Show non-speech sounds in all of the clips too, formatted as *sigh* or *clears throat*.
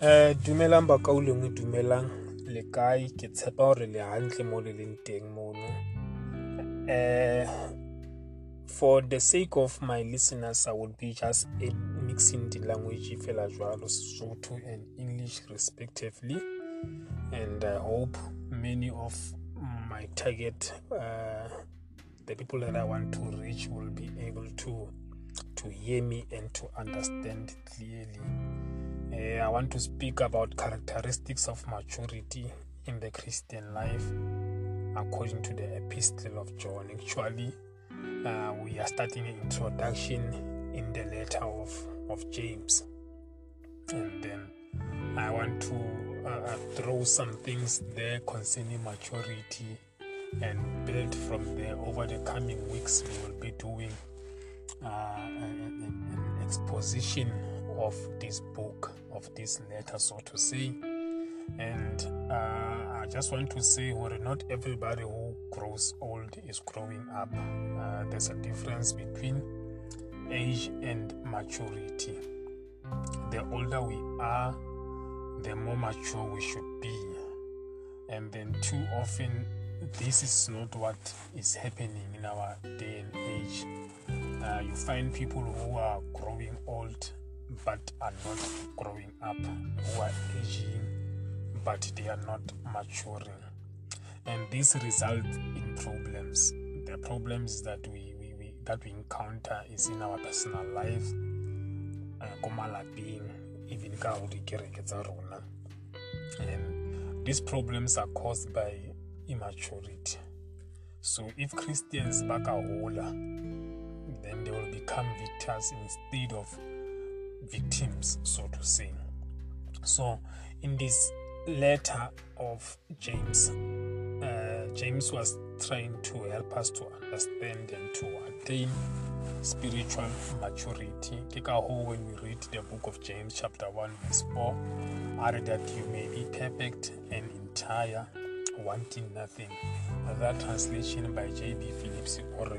um dumelang ba ka dumelang. Le kae? Ke tshepa gore le hantle mo le leng teng mono. Um for the sake of my listeners i would be just mixing the language fela jwalo sesotho and english respectively. And i hope many of my target uh, the people that i want to reach will be able to to hear me and to understand clearly uh, i want to speak about characteristics of maturity in the christian life according to the epistle of john actually uh, we are starting an introduction in the letter of, of James. And then I want to uh, uh, throw some things there concerning maturity and build from there. Over the coming weeks, we will be doing uh, an, an exposition of this book, of this letter, so to say. And uh, I just want to say, well, not everybody who grows old is growing up. Uh, there's a difference between age and maturity. The older we are, the more mature we should be. And then, too often, this is not what is happening in our day and age. Uh, you find people who are growing old but are not growing up, who are aging but they are not maturing. And this results in problems. The problems that we, we, we that we encounter is in our personal life, uh, even and these problems are caused by immaturity. So if Christians back a then they will become victors instead of victims, so to say. So in this letter of James, uh, James was trying to help us to understand and to attain spiritual maturity. When we read the book of James, chapter 1, verse 4, are that you may be perfect and entire, wanting nothing. That translation by J.B. Phillips, or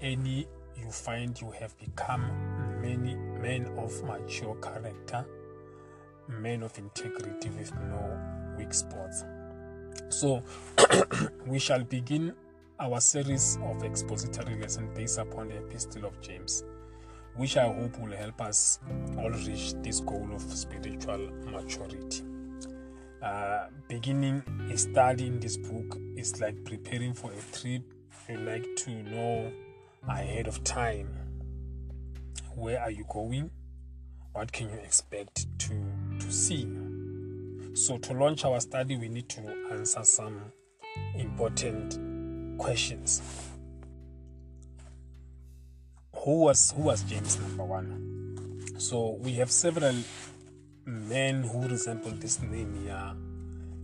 any you find you have become many men of mature character men of integrity with no weak spots. So, *clears throat* we shall begin our series of expository lessons based upon the Epistle of James, which I hope will help us all reach this goal of spiritual maturity. Uh, beginning a study in this book is like preparing for a trip. You like to know ahead of time where are you going, what can you expect to to see. So, to launch our study, we need to answer some important questions. Who was who was James number one? So we have several men who resemble this name here,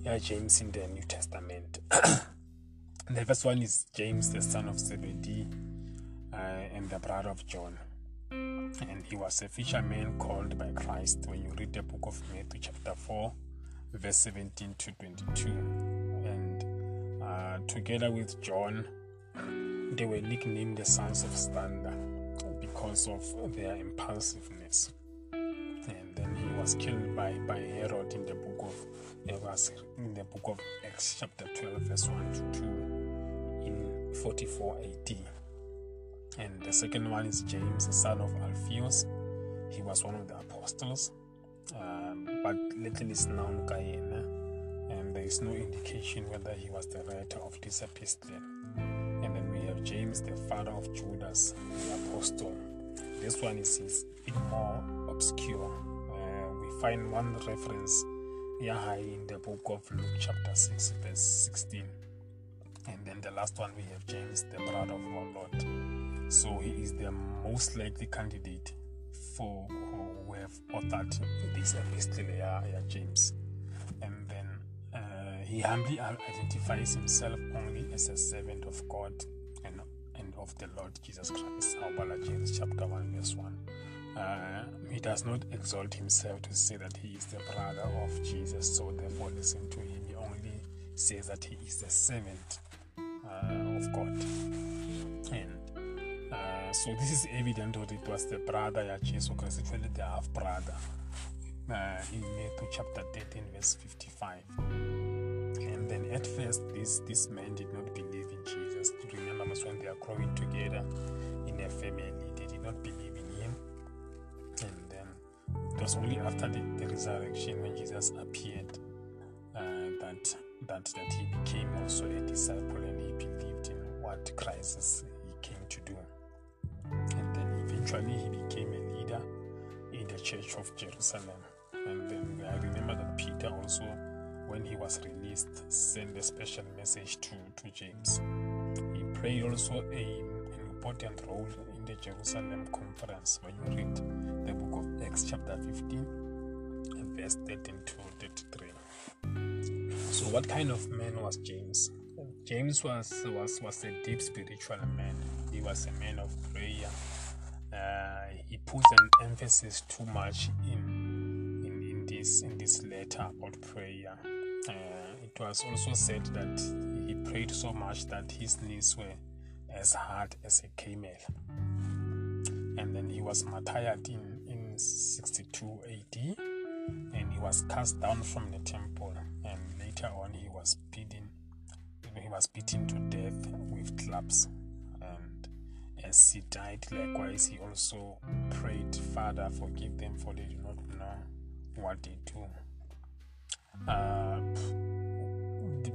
here James in the New Testament. *coughs* the first one is James, the son of Zebedee, uh, and the brother of John and he was a fisherman called by Christ when you read the book of Matthew, chapter 4, verse 17 to 22. And uh, together with John, they were nicknamed the sons of thunder because of their impulsiveness. And then he was killed by, by Herod in the book of in the book of Acts chapter 12 verse 1 to 2 in 44 AD. And the second one is James, the son of He was one of the apostles, um, but little is known Guyana, and there is no indication whether he was the writer of this epistle. And then we have James, the father of Judas, the apostle. This one is, is a bit more obscure. Uh, we find one reference here in the book of Luke, chapter 6, verse 16. And then the last one we have James, the brother of our Lord. So he is the most likely candidate for who have authored this epistle, yeah, yeah, James. And then uh, he humbly identifies himself only as a servant of God and, and of the Lord Jesus Christ. Our James chapter 1, verse 1. Uh, he does not exalt himself to say that he is the brother of Jesus, so therefore listen to him. He only says that he is the servant uh, of God. And so this is evident that it was the brother ya Jesu Christ, actually the half brother uh, in Matthew chapter 13, verse 55. And then at first, this, this man did not believe in Jesus. Remember, when they are growing together in a family, they did not believe in him. And then it was only after the, the resurrection when Jesus appeared uh, that, that, that he became also a disciple and he believed in what Christ he eventually he became a leader in the church of Jerusalem. And then I remember that Peter also, when he was released, sent a special message to, to James. He played also a, an important role in the Jerusalem conference when you read the book of Acts, chapter 15, and verse 13 to 33. So, what kind of man was James? James was was was a deep spiritual man. He was a man of prayer. Puts an emphasis too much in in this in this letter about prayer. Uh, it was also said that he prayed so much that his knees were as hard as a camel. And then he was martyred in, in 62 AD and he was cast down from the temple and later on he was beaten he was beaten to death with clubs as he died likewise he also prayed father forgive them for they do not know what they do. Uh,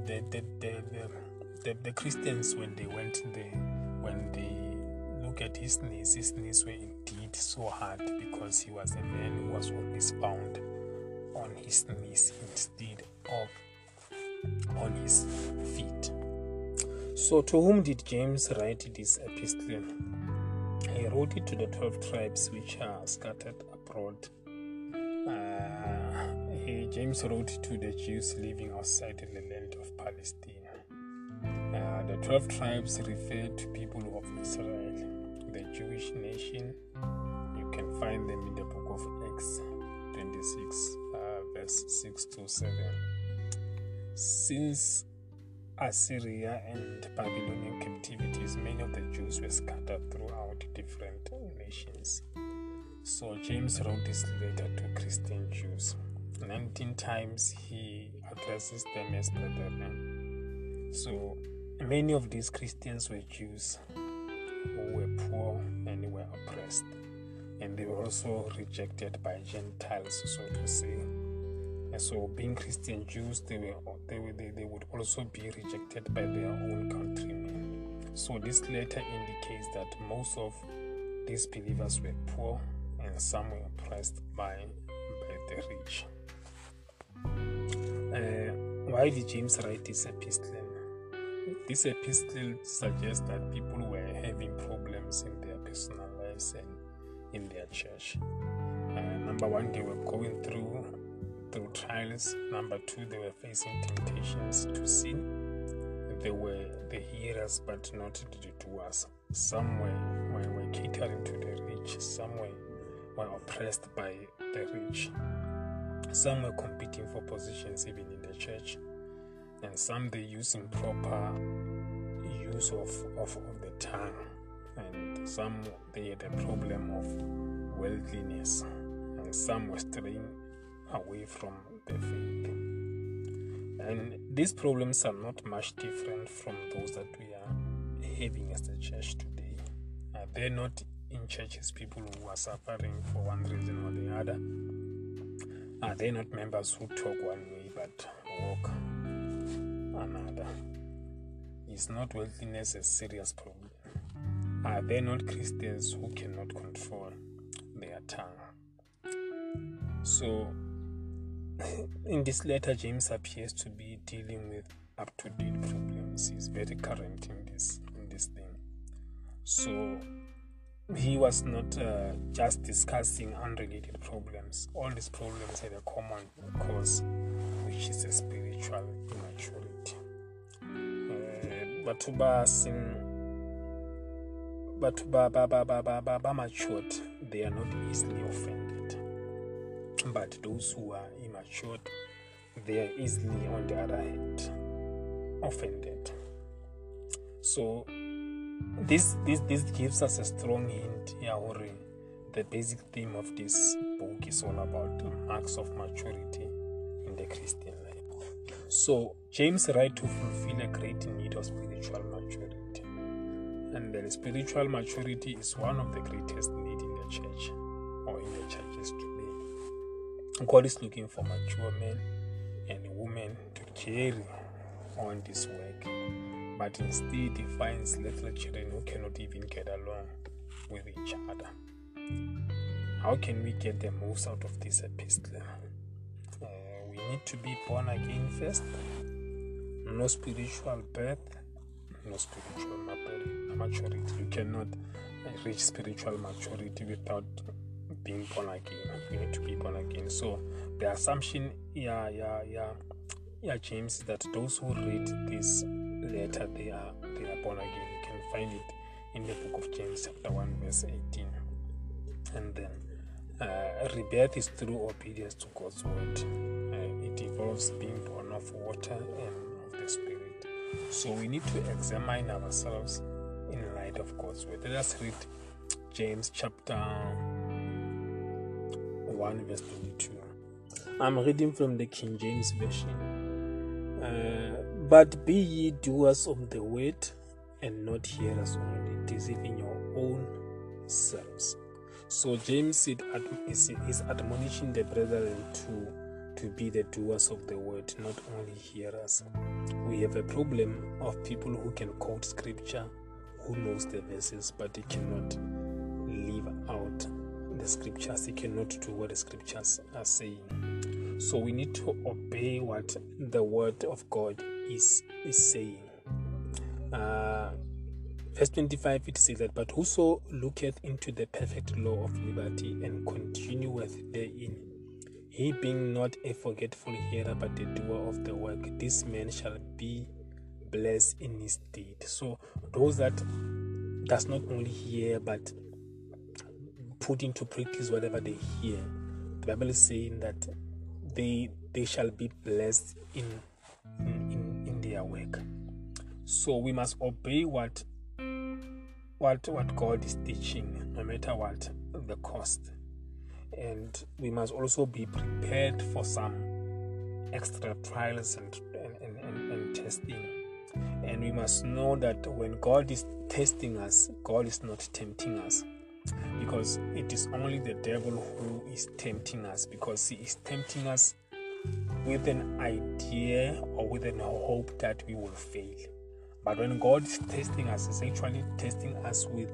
the, the, the, the, the, Christians, when they went there, when they look at his knees, his knees were indeed so hard because he was a man who was always bound on his knees instead of on his feet. So, to whom did James write this epistle? He wrote it to the 12 tribes which are scattered abroad uh, he, James wrote to the Jews living outside in the land of Palestine. Uh, the 12 tribes refer to people of Israel, the Jewish nation. You can find them in the book of Acts 26, uh, verse 6 to 7. Since Assyria and Babylonian captivities, many of the Jews were scattered throughout different nations. So James wrote this letter to Christian Jews. 19 times he addresses them as brethren. So many of these Christians were Jews who were poor and were oppressed. And they were also rejected by Gentiles, so to say. And so, being Christian Jews, they were they, they, they would also be rejected by their own countrymen. So, this letter indicates that most of these believers were poor and some were oppressed by, by the rich. Uh, why did James write this epistle? This epistle suggests that people were having problems in their personal lives and in their church. Uh, number one, they were going through through trials. Number two, they were facing temptations to sin. They were the hearers, but not the doers. Some were, were, were catering to the rich. Some were were oppressed by the rich. Some were competing for positions even in the church, and some they use improper use of, of, of the tongue, and some they had a problem of worldliness, and some were straying away from the faith. And these problems are not much different from those that we are having as the church today. Are they not in churches people who are suffering for one reason or the other? Are they not members who talk one way but walk another? Is not worldliness a serious problem? Are they not Christians who cannot control their tongue? So, *laughs* in this letter, James appears to be dealing with up to date problems. He's very current in this in this thing. So he was not uh, just discussing unrelated problems. All these problems had a common cause, which is a spiritual immaturity. But but ba matured, they are not easily offended. But those who are immature, they are easily, on the other hand, offended. So this this this gives us a strong hint here the basic theme of this book is all about marks of maturity in the Christian life. So, James writes to fulfill a great need of spiritual maturity. And the spiritual maturity is one of the greatest needs in the church or in the churches today. God is looking for mature men and women to carry on this work, but instead he finds little children who cannot even get along with each other. How can we get the most out of this epistle? Uh, we need to be born again first. No spiritual birth, no spiritual maturity. You cannot reach spiritual maturity without being born again. You need to be born again. So the assumption, yeah, yeah, yeah, yeah, James, that those who read this letter, they are they are born again. You can find it in the book of James, chapter one, verse eighteen, and then. Uh, rebirth is through obedience to God's word. Uh, it involves being born of water and of the Spirit. So we need to examine ourselves in light of God's word. Let us read James chapter 1, verse 22. I'm reading from the King James Version. Uh, but be ye doers of the word and not hearers only, deceiving your own selves. So James is, is admonishing the brethren to to be the doers of the word, not only hearers. We have a problem of people who can quote scripture, who knows the verses, but they cannot live out the scriptures. They cannot do what the scriptures are saying. So we need to obey what the word of God is is saying. Uh, Verse 25 it says that, But whoso looketh into the perfect law of liberty and continueth therein, he being not a forgetful hearer but a doer of the work, this man shall be blessed in his deed. So those that does not only hear but put into practice whatever they hear, the Bible is saying that they they shall be blessed in in, in, their work. So we must obey what what what God is teaching, no matter what the cost. And we must also be prepared for some extra trials and, and, and, and testing. And we must know that when God is testing us, God is not tempting us. Because it is only the devil who is tempting us, because he is tempting us with an idea or with a hope that we will fail. But when God is testing us, He's actually testing us with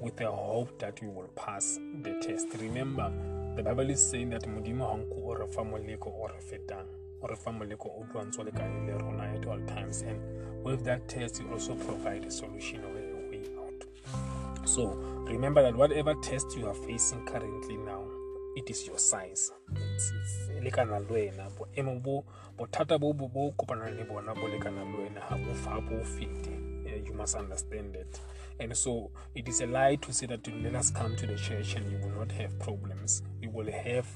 with a hope that we will pass the test. Remember, the Bible is saying that Modimo hanku or famoleko or fetang or famoleko udwanzoleka rona at all times. And with that test, you also provide a solution So remember that whatever test you are facing currently now, it is your size. You must understand that. And so it is a lie to say that you let us come to the church and you will not have problems. You will have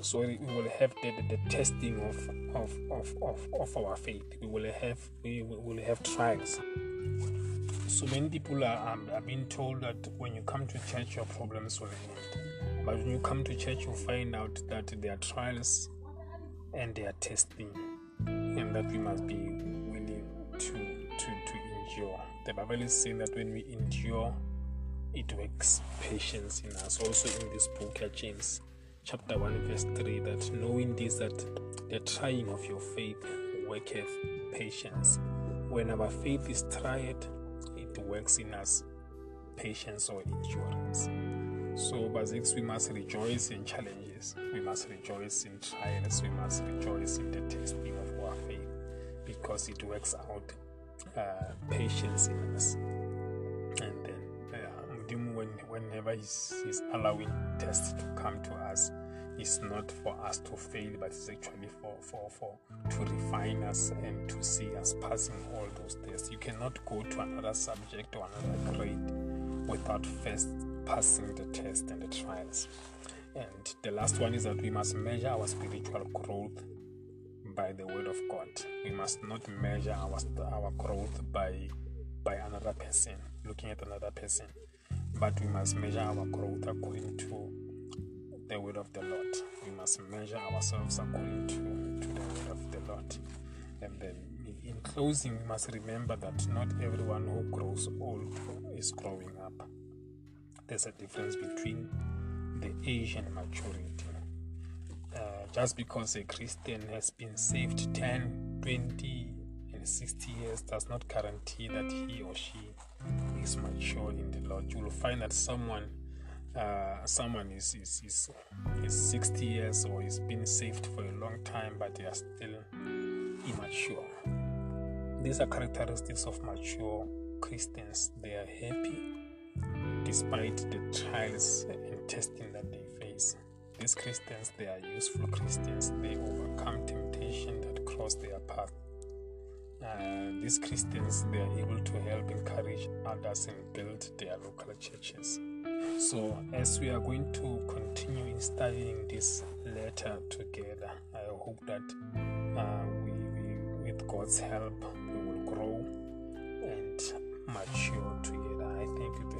sorry we will have the, the, the testing of, of, of, of, of our faith. We will have we will have trials so many people are, um, are being told that when you come to church your problems will end but when you come to church, you find out that there are trials and there are testing, and that we must be willing to, to, to endure. The Bible is saying that when we endure, it works patience in us. Also, in this book, James chapter 1, verse 3, that knowing this, that the trying of your faith worketh patience. When our faith is tried, works in us patience or endurance. So, basics, we must rejoice in challenges, we must rejoice in trials, we must rejoice in the testing of our faith because it works out uh, patience in us. And then, uh, when, whenever he's, he's allowing tests to come to us, it's not for us to fail, but it's actually for, for, for to refine us and to see us passing all those tests. You cannot go to another subject or another grade without first passing the test and the trials. And the last one is that we must measure our spiritual growth by the word of God. We must not measure our our growth by by another person, looking at another person, but we must measure our growth according to the word of the Lord. We must measure ourselves according to, to the word of the Lord. And then in closing, we must remember that not everyone who grows old is growing up. There's a difference between the age and maturity. Uh, just because a Christian has been saved 10, 20, and 60 years does not guarantee that he or she is mature in the Lord. You will find that someone uh, someone is, is, is, is 60 years or is been saved for a long time but they are still immature. These are characteristics of mature Christians. They are happy despite the trials and testing that they face. These Christians, they are useful Christians. They overcome temptation that cross their path. Uh, these Christians, they are able to help encourage others and build their local churches. So, as we are going to continue in studying this letter together, I hope that uh, we, we, with God's help, we will grow and mature together. I thank you.